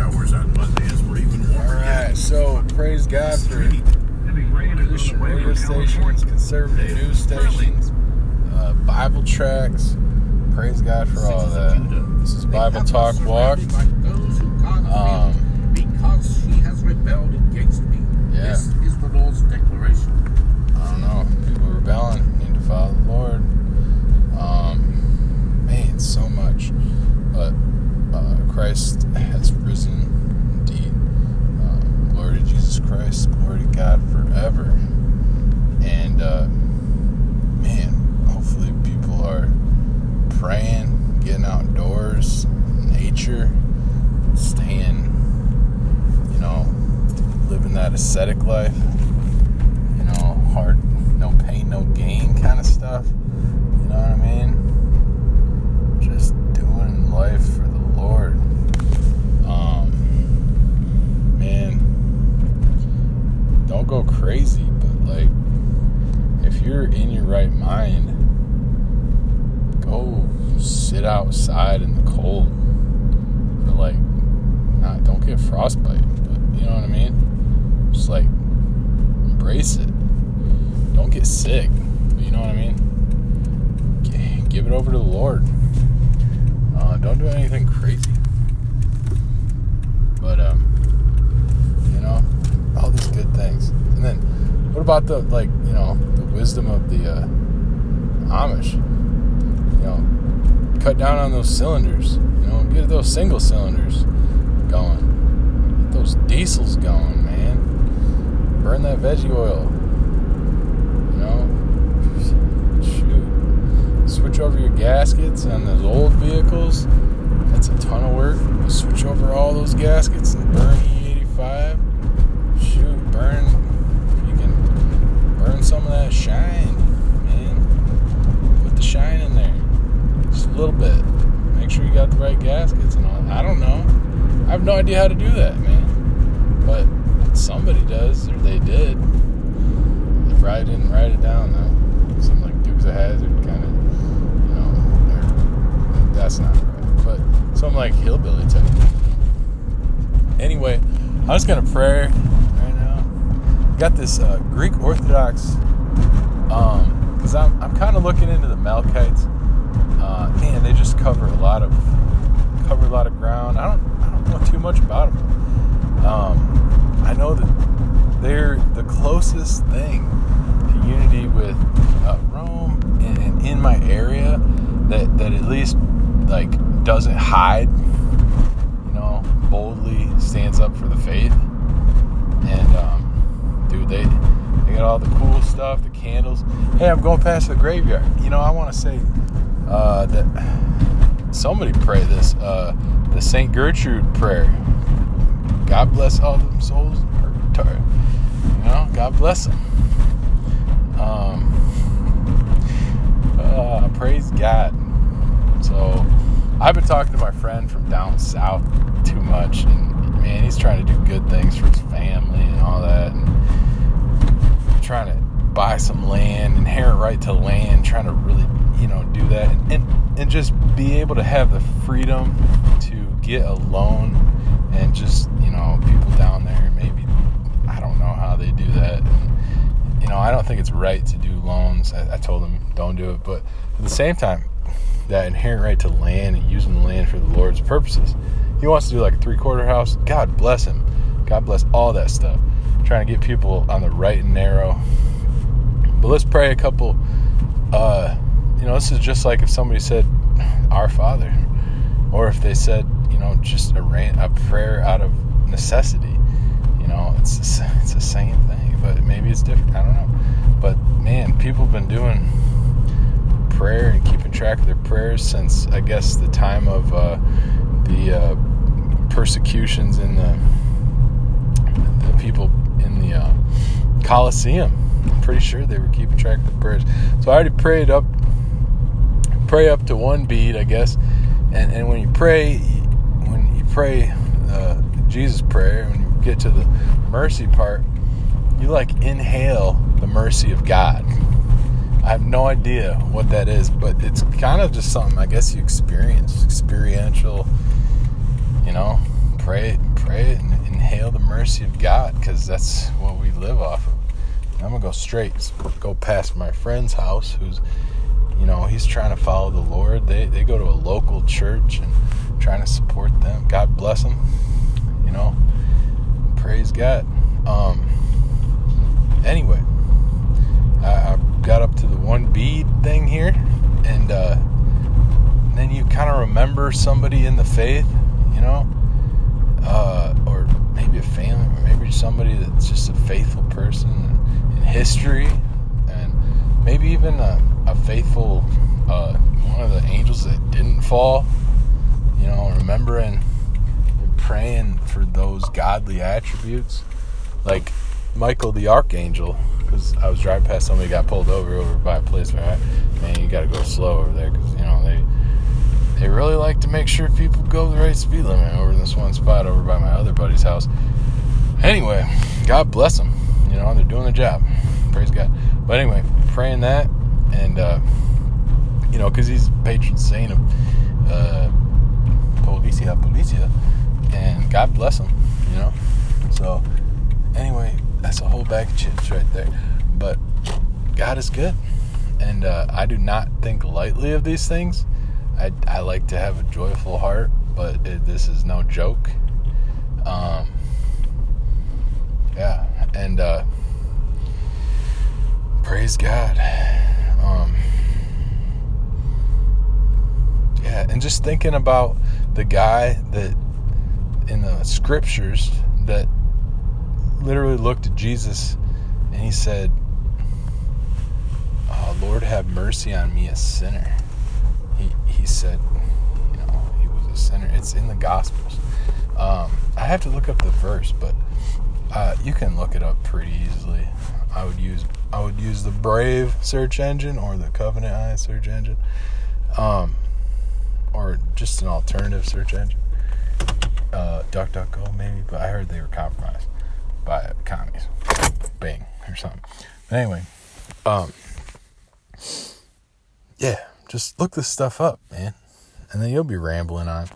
showers on Monday as we're even warmer. Alright, so praise God for Christian radio stations, conservative news stations, uh, Bible tracks. Praise God for all that. This is Bible Talk Walk. Um, because she has rebelled against me. Yeah. This is the Lord's declaration. I don't know. People rebelling need to follow the Lord. Um, man, so much. But uh, Christ has risen indeed. Uh, glory to Jesus Christ. Glory to God forever. And uh, man, hopefully people are praying, getting outdoors, nature, staying, you know, living that ascetic life you know, hard, no pain, no gain kind of stuff. You know what I mean? Just doing life for the Lord. Um, man, don't go crazy, but like, if you're in your right mind, go sit outside in the cold for like, not, don't get frostbite, but you know what I mean? Just like, embrace it. Don't get sick. You know what I mean? Give it over to the Lord. Uh, don't do anything crazy. But um, you know, all these good things. And then, what about the like, you know, the wisdom of the uh, Amish? You know, cut down on those cylinders. You know, get those single cylinders going. Get those diesels going, man burn that veggie oil. You know, shoot. Switch over your gaskets on those old vehicles. That's a ton of work. Switch over all those gaskets and burn E85. Shoot, burn. You can burn some of that shine, man. Put the shine in there, just a little bit. Make sure you got the right gaskets and all. I don't know. I have no idea how to do that, man. But somebody does, or they did. They probably didn't write it down though. Some like Dukes of Hazzard kind of, you know. That's not right, but some like hillbilly type. Anyway, I'm just gonna pray right now. Got this uh, Greek Orthodox, um, I'm I'm kind of looking into the Melkites. Man, they just cover a lot of cover a lot of ground. I don't I don't know too much about them. Um, I know that they're the closest thing to unity with uh, Rome and, and in my area that, that at least like doesn't hide, you know, boldly stands up for the faith. And um, dude, they they got all the cool stuff, the candles. Hey, I'm going past the graveyard. You know, I want to say uh, that somebody pray this uh, the Saint Gertrude prayer. God bless all them souls. You know, God bless them. Um, uh, praise God. So, I've been talking to my friend from down south too much, and man, he's trying to do good things for his family and all that, and trying to buy some land, inherit right to land, trying to really, you know, do that, and and, just be able to have the freedom to get a loan and just you know people down there maybe I don't know how they do that. And, you know, I don't think it's right to do loans. I, I told them don't do it, but at the same time, that inherent right to land and using the land for the Lord's purposes. He wants to do like a three quarter house. God bless him. God bless all that stuff. Trying to get people on the right and narrow. But let's pray a couple. Uh, you know, this is just like if somebody said, "Our Father," or if they said, you know, just a, a prayer out of necessity. You know, it's the it's the same thing, but maybe it's different. I don't know. But man, people have been doing prayer and keeping track of their prayers since I guess the time of uh, the uh, persecutions in the the people in the uh, Colosseum. I'm pretty sure they were keeping track of the prayers. So I already prayed up, pray up to one bead, I guess. And and when you pray, when you pray uh, Jesus prayer, when you get to the mercy part, you like inhale the mercy of God. I have no idea what that is, but it's kind of just something I guess you experience, experiential. You know, pray it, pray it, and inhale the mercy of God because that's what we live off of. I'm gonna go straight, go past my friend's house, who's, you know, he's trying to follow the Lord. They they go to a local church and trying to support them. God bless them. You know, praise God. Um. Anyway, I, I got up to the one bead thing here, and uh, then you kind of remember somebody in the faith, you know, uh, or maybe a family, or maybe somebody that's just a faithful person history, and maybe even a, a faithful uh, one of the angels that didn't fall. You know, remembering and praying for those godly attributes, like Michael the archangel. Because I was driving past somebody got pulled over over by a where I, man, you got to go slow over there because you know they they really like to make sure people go the right speed limit over this one spot over by my other buddy's house. Anyway, God bless them. You know, they're doing their job. Praise God. But anyway, praying that, and uh, you know, because he's patron saint of uh, Policia, Policia, and God bless him. You know, so anyway, that's a whole bag of chips right there. But God is good, and uh, I do not think lightly of these things. I, I like to have a joyful heart, but it, this is no joke. Um, yeah, and uh, praise God. Um, yeah, and just thinking about the guy that in the scriptures that literally looked at Jesus and he said, oh, Lord, have mercy on me, a sinner. He, he said, you know, he was a sinner. It's in the Gospels. Um, I have to look up the verse, but uh, you can look it up pretty easily. I would use I would use the Brave search engine or the Covenant Eye search engine, um, or just an alternative search engine, uh, DuckDuckGo maybe. But I heard they were compromised by commies, Bing or something. But anyway, um, yeah, just look this stuff up, man, and then you'll be rambling on.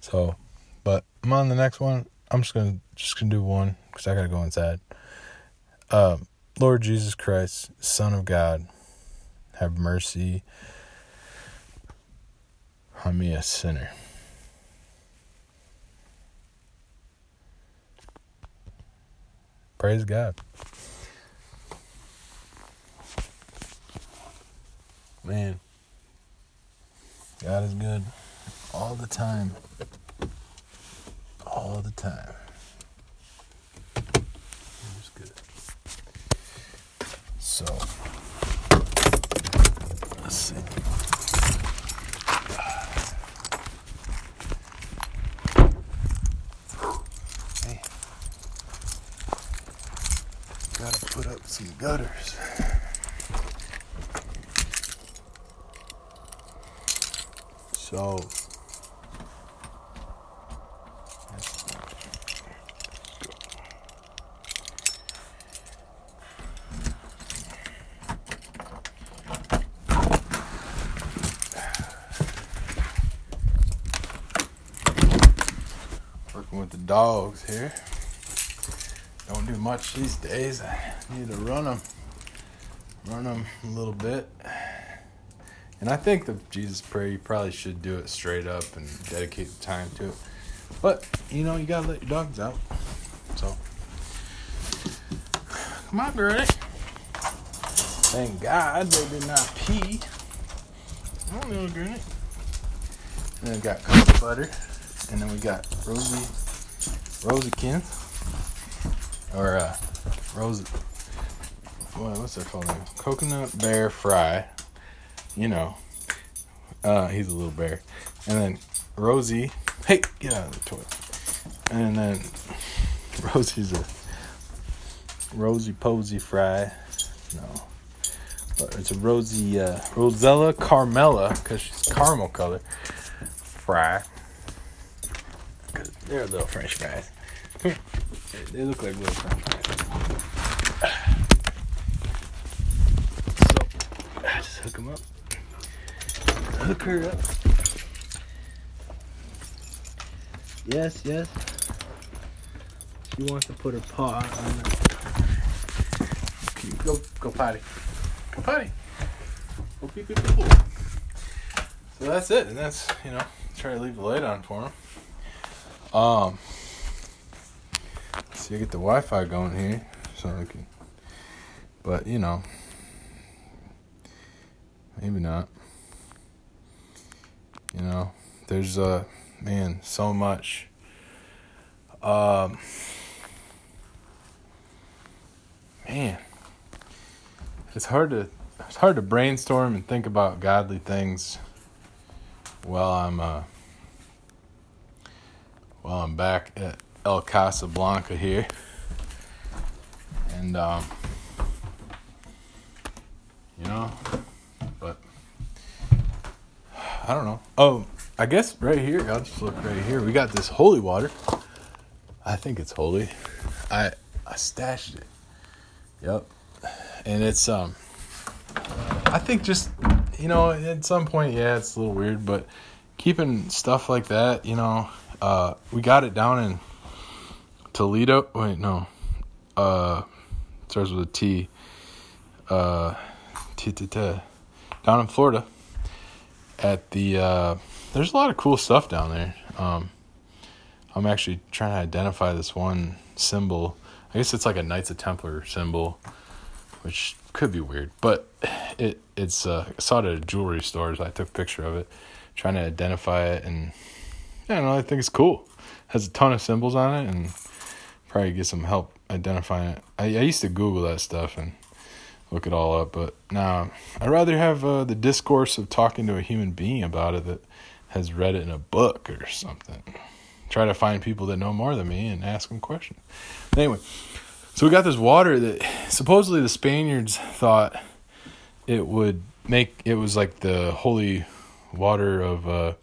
So, but I'm on the next one. I'm just gonna just gonna do one because I gotta go inside. Um, Lord Jesus Christ, Son of God, have mercy on me, a sinner. Praise God. Man, God is good all the time. All the time. He's good. So, let's see. Hey, gotta put up some gutters. So, working with the dogs here. Don't do much these days. I need to run them, run them a little bit. And I think the Jesus prayer, you probably should do it straight up and dedicate the time to it. But you know, you gotta let your dogs out. So, come on, Granny. Thank God they did not pee. Oh, little Granny. And then we got cocoa butter. And then we got Rosie, Rosiekins. Or, uh, what, what's their full name? Coconut Bear Fry. You know, uh, he's a little bear. And then Rosie, hey, get out of the toilet. And then Rosie's a Rosie Posey Fry. No. But it's a Rosie, uh, Rosella Carmela, because she's caramel color. Fry. They're a little French fries. They- look like little French fries. So, I just hook them up. Hook her up. Yes, yes. She wants to put her paw on the. Go, go potty. Go potty. Go pee pee pee. So that's it, and that's you know try to leave the light on for him. Um, see, I get the Wi-Fi going here, so I can. But you know, maybe not. You know, there's uh, man, so much. Um, man, it's hard to it's hard to brainstorm and think about godly things while I'm uh while I'm back at El Casablanca here. And um you know, but I don't know. Oh, I guess right here, I'll just look right here. We got this holy water. I think it's holy. I I stashed it. Yep. And it's um I think just you know, at some point yeah, it's a little weird, but keeping stuff like that, you know, uh we got it down in Toledo. Wait, no. Uh starts with a T. Uh T T T. Down in Florida at the uh there's a lot of cool stuff down there. Um I'm actually trying to identify this one symbol. I guess it's like a Knights of Templar symbol, which could be weird, but it it's uh, I saw it at a jewelry store, so I took a picture of it, trying to identify it, and I don't know, I think it's cool. Has a ton of symbols on it, and probably get some help identifying it. I, I used to Google that stuff and look it all up, but now I'd rather have uh, the discourse of talking to a human being about it that has read it in a book or something try to find people that know more than me and ask them questions. Anyway, so we got this water that supposedly the Spaniards thought it would make it was like the holy water of uh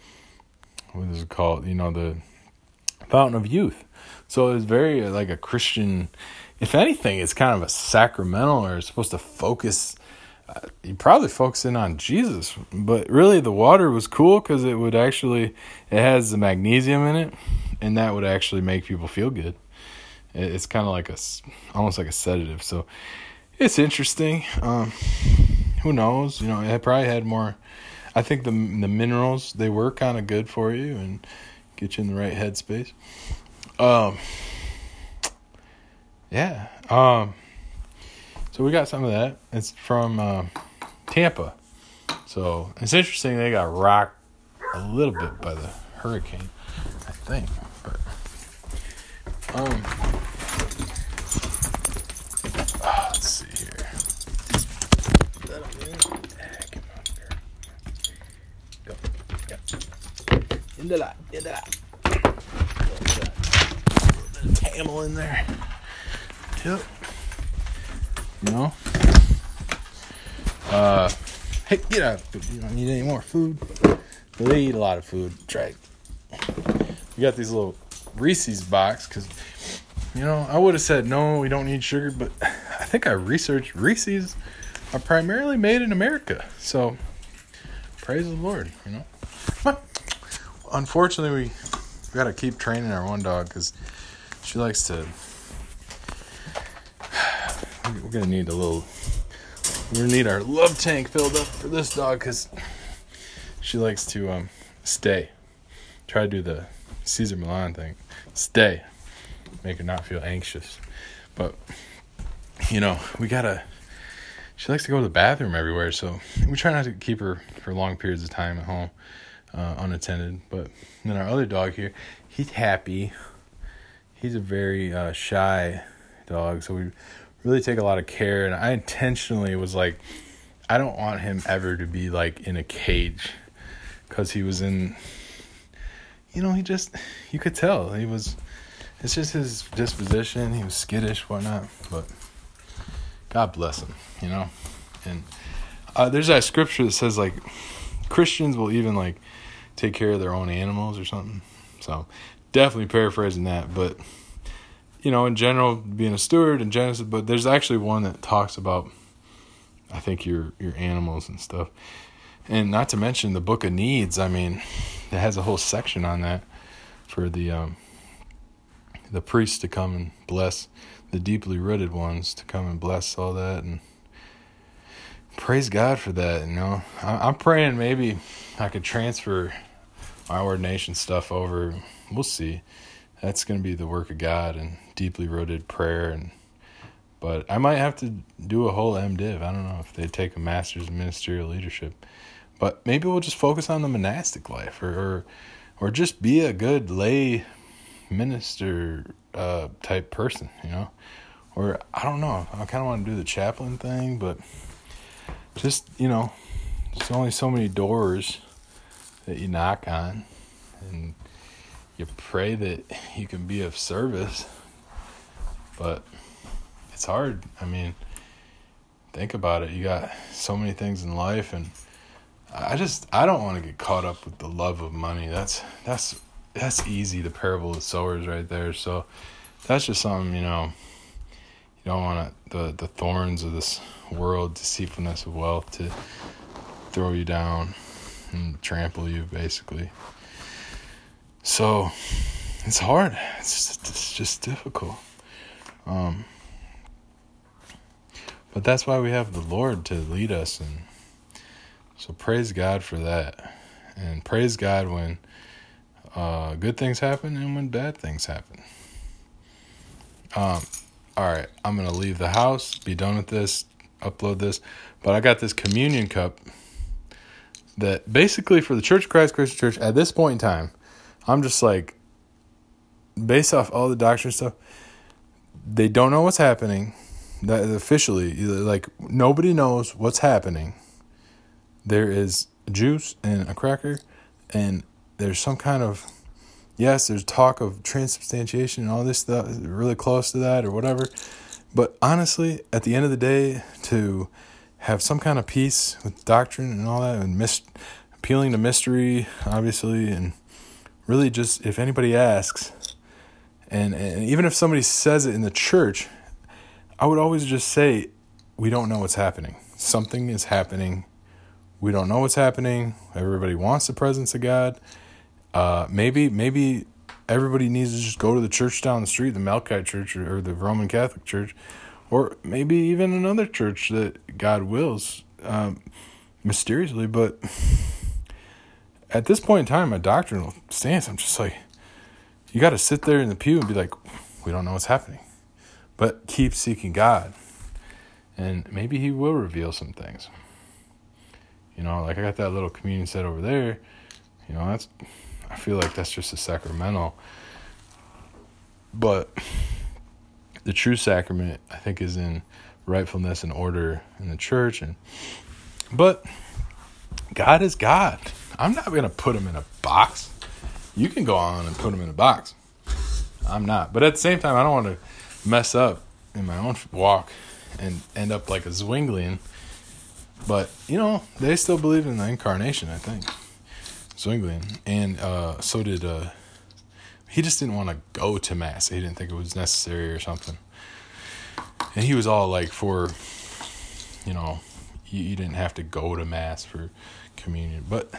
what is it called? You know, the fountain of youth. So it's very uh, like a Christian if anything, it's kind of a sacramental or it's supposed to focus uh, you probably focus in on Jesus, but really the water was cool because it would actually it has the magnesium in it, and that would actually make people feel good. It's kind of like a almost like a sedative, so it's interesting. Um, who knows? You know, it probably had more. I think the the minerals they were kind of good for you and get you in the right headspace. Um, yeah. Um. So we got some of that. It's from uh, Tampa. So it's interesting. They got rocked a little bit by the hurricane, I think. But um, oh, let's see here. Go. Go. Into that. Into that. Tamil in there. Yep. Know? Uh, hey, get out. You don't need any more food. They eat a lot of food. Try. We got these little Reese's box because, you know, I would have said no, we don't need sugar, but I think I researched Reese's are primarily made in America. So, praise the Lord, you know. But unfortunately, we got to keep training our one dog because she likes to we're gonna need a little we're gonna need our love tank filled up for this dog because she likes to um stay. Try to do the Cesar Millan thing. Stay. Make her not feel anxious. But you know we gotta she likes to go to the bathroom everywhere so we try not to keep her for long periods of time at home uh, unattended. But then our other dog here he's happy he's a very uh, shy dog so we really take a lot of care and I intentionally was like I don't want him ever to be like in a cage cuz he was in you know he just you could tell he was it's just his disposition he was skittish whatnot but God bless him you know? And uh, there's that scripture that says like Christians will even like take care of their own animals or something so definitely paraphrasing that but you know, in general, being a steward in Genesis, but there's actually one that talks about, I think your your animals and stuff, and not to mention the Book of Needs. I mean, it has a whole section on that for the um, the priests to come and bless the deeply rooted ones to come and bless all that and praise God for that. You know, I, I'm praying maybe I could transfer my ordination stuff over. We'll see. That's going to be the work of God and deeply rooted prayer and. But I might have to do a whole MDiv. I don't know if they take a master's in ministerial leadership, but maybe we'll just focus on the monastic life, or or, or just be a good lay minister uh, type person, you know. Or I don't know. I kind of want to do the chaplain thing, but just you know, there's only so many doors that you knock on, and you pray that you can be of service. But it's hard. I mean, think about it. You got so many things in life, and I just I don't want to get caught up with the love of money. That's that's that's easy. The parable of sowers, right there. So that's just something you know. You don't want to, the the thorns of this world, deceitfulness of wealth, to throw you down and trample you, basically. So it's hard. It's just, it's just difficult. Um, but that's why we have the Lord to lead us, and so praise God for that, and praise God when uh, good things happen and when bad things happen. Um, all right, I'm gonna leave the house, be done with this, upload this, but I got this communion cup that basically for the Church of Christ Christian Church at this point in time, I'm just like, based off all the doctrine stuff, they don't know what's happening. That officially, like nobody knows what's happening. There is juice and a cracker, and there's some kind of yes, there's talk of transubstantiation and all this stuff, really close to that or whatever. But honestly, at the end of the day, to have some kind of peace with doctrine and all that, and mis- appealing to mystery, obviously, and really just if anybody asks, and, and even if somebody says it in the church, I would always just say, we don't know what's happening. Something is happening. We don't know what's happening. Everybody wants the presence of God. Uh, maybe maybe everybody needs to just go to the church down the street, the Melkite Church or, or the Roman Catholic Church, or maybe even another church that God wills um, mysteriously. But at this point in time, my doctrinal stance, I'm just like, you got to sit there in the pew and be like, we don't know what's happening, but keep seeking God, and maybe He will reveal some things. You know, like I got that little communion set over there. You know, that's I feel like that's just a sacramental. But the true sacrament, I think, is in rightfulness and order in the church. And but God is God. I'm not gonna put him in a box. You can go on and put him in a box. I'm not. But at the same time, I don't want to mess up in my own walk and end up like a Zwinglian. But you know, they still believe in the incarnation. I think. Zwinglian, and uh, so did uh, he just didn't want to go to mass. He didn't think it was necessary or something. And he was all like for, you know, you, you didn't have to go to mass for communion, but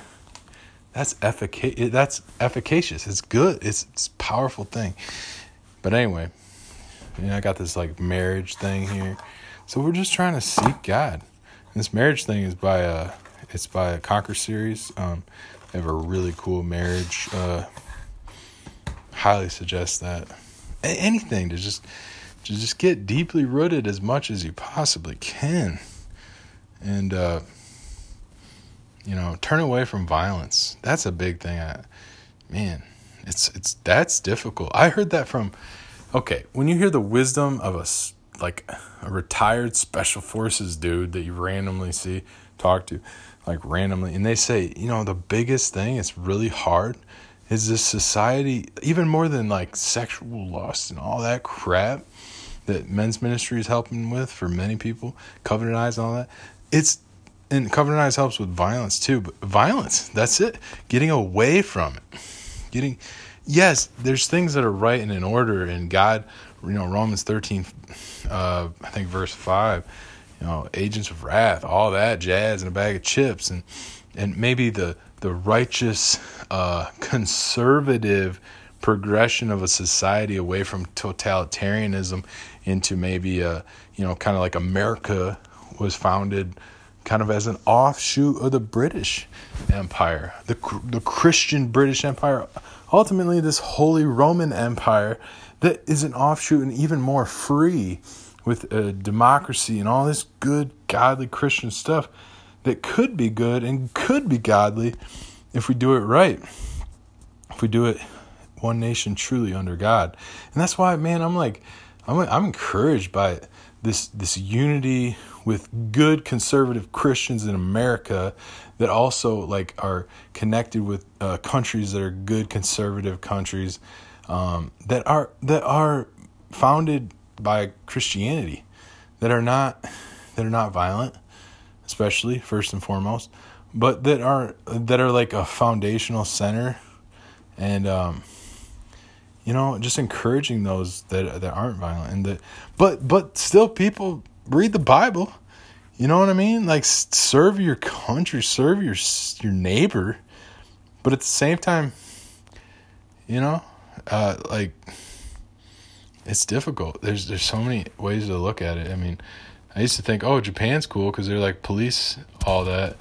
that's efficacious. That's efficacious. It's good. It's, it's a powerful thing. But anyway, you know, I got this like marriage thing here, so we're just trying to seek God. And this marriage thing is by a, it's by a Conquer series. Um, they have a really cool marriage. Uh, highly suggest that. Anything to just to just get deeply rooted as much as you possibly can, and uh, you know, turn away from violence. That's a big thing. I, man, it's it's that's difficult. I heard that from. Okay, when you hear the wisdom of a like a retired special forces dude that you randomly see talk to like randomly and they say you know the biggest thing it's really hard is this society even more than like sexual lust and all that crap that men's ministry is helping with for many people covenant eyes and all that it's and covenant eyes helps with violence too but violence that's it. Getting away from it. Getting yes there's things that are right and in order and god you know romans 13 uh i think verse 5 you know, agents of wrath, all that jazz, and a bag of chips, and and maybe the the righteous, uh, conservative progression of a society away from totalitarianism into maybe a you know kind of like America was founded kind of as an offshoot of the British Empire, the the Christian British Empire, ultimately this Holy Roman Empire that is an offshoot and even more free with a democracy and all this good godly Christian stuff that could be good and could be godly if we do it right. If we do it one nation truly under God. And that's why man I'm like I'm I'm encouraged by this this unity with good conservative Christians in America that also like are connected with uh, countries that are good conservative countries um, that are that are founded by Christianity that are not that are not violent especially first and foremost but that are that are like a foundational center and um, you know just encouraging those that that aren't violent and that but but still people read the bible. You know what i mean? Like serve your country serve your your neighbor. But at the same time you know uh like it's difficult. There's there's so many ways to look at it. I mean i used to think oh japan's cool because they're like police all that.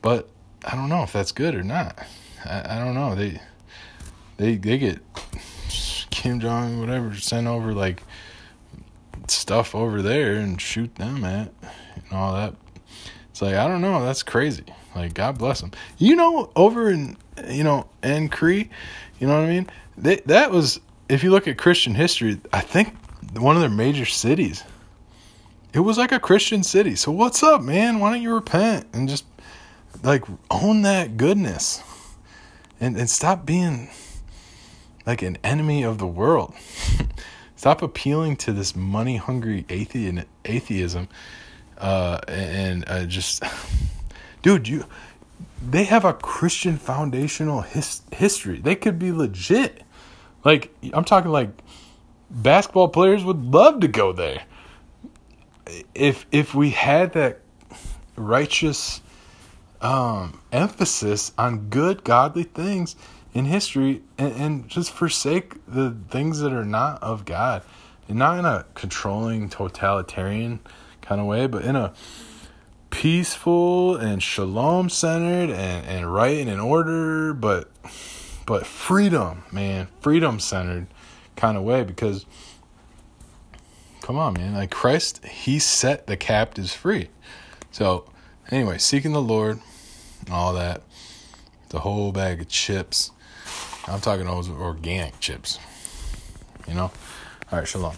But i don't know if that's good or not. I, I don't know. They they they get Kim Jong whatever sent over like stuff over there and shoot them at and all that. It's like I don't know, that's crazy. Like God bless them. You know, over in you know in Cree, you know what I mean. They, that was if you look at Christian history, I think one of their major cities. It was like a Christian city. So what's up, man? Why don't you repent and just like own that goodness and and stop being like an enemy of the world. Stop appealing to this money hungry athe- atheism uh, and uh, just, dude, you. They have a Christian foundational his, history. They could be legit. Like I'm talking like basketball players would love to go there. If if we had that righteous um, emphasis on good godly things, in history and, and just forsake the things that are not of God. And not in a controlling, totalitarian kind of way, but in a peaceful and shalom centered and, and right and in order, but but freedom, man, freedom centered kind of way because come on, man, like Christ, he set the captives free. So anyway, seeking the Lord, all that, the whole bag of chips I'm talking those organic chips. You know? All right, shalom.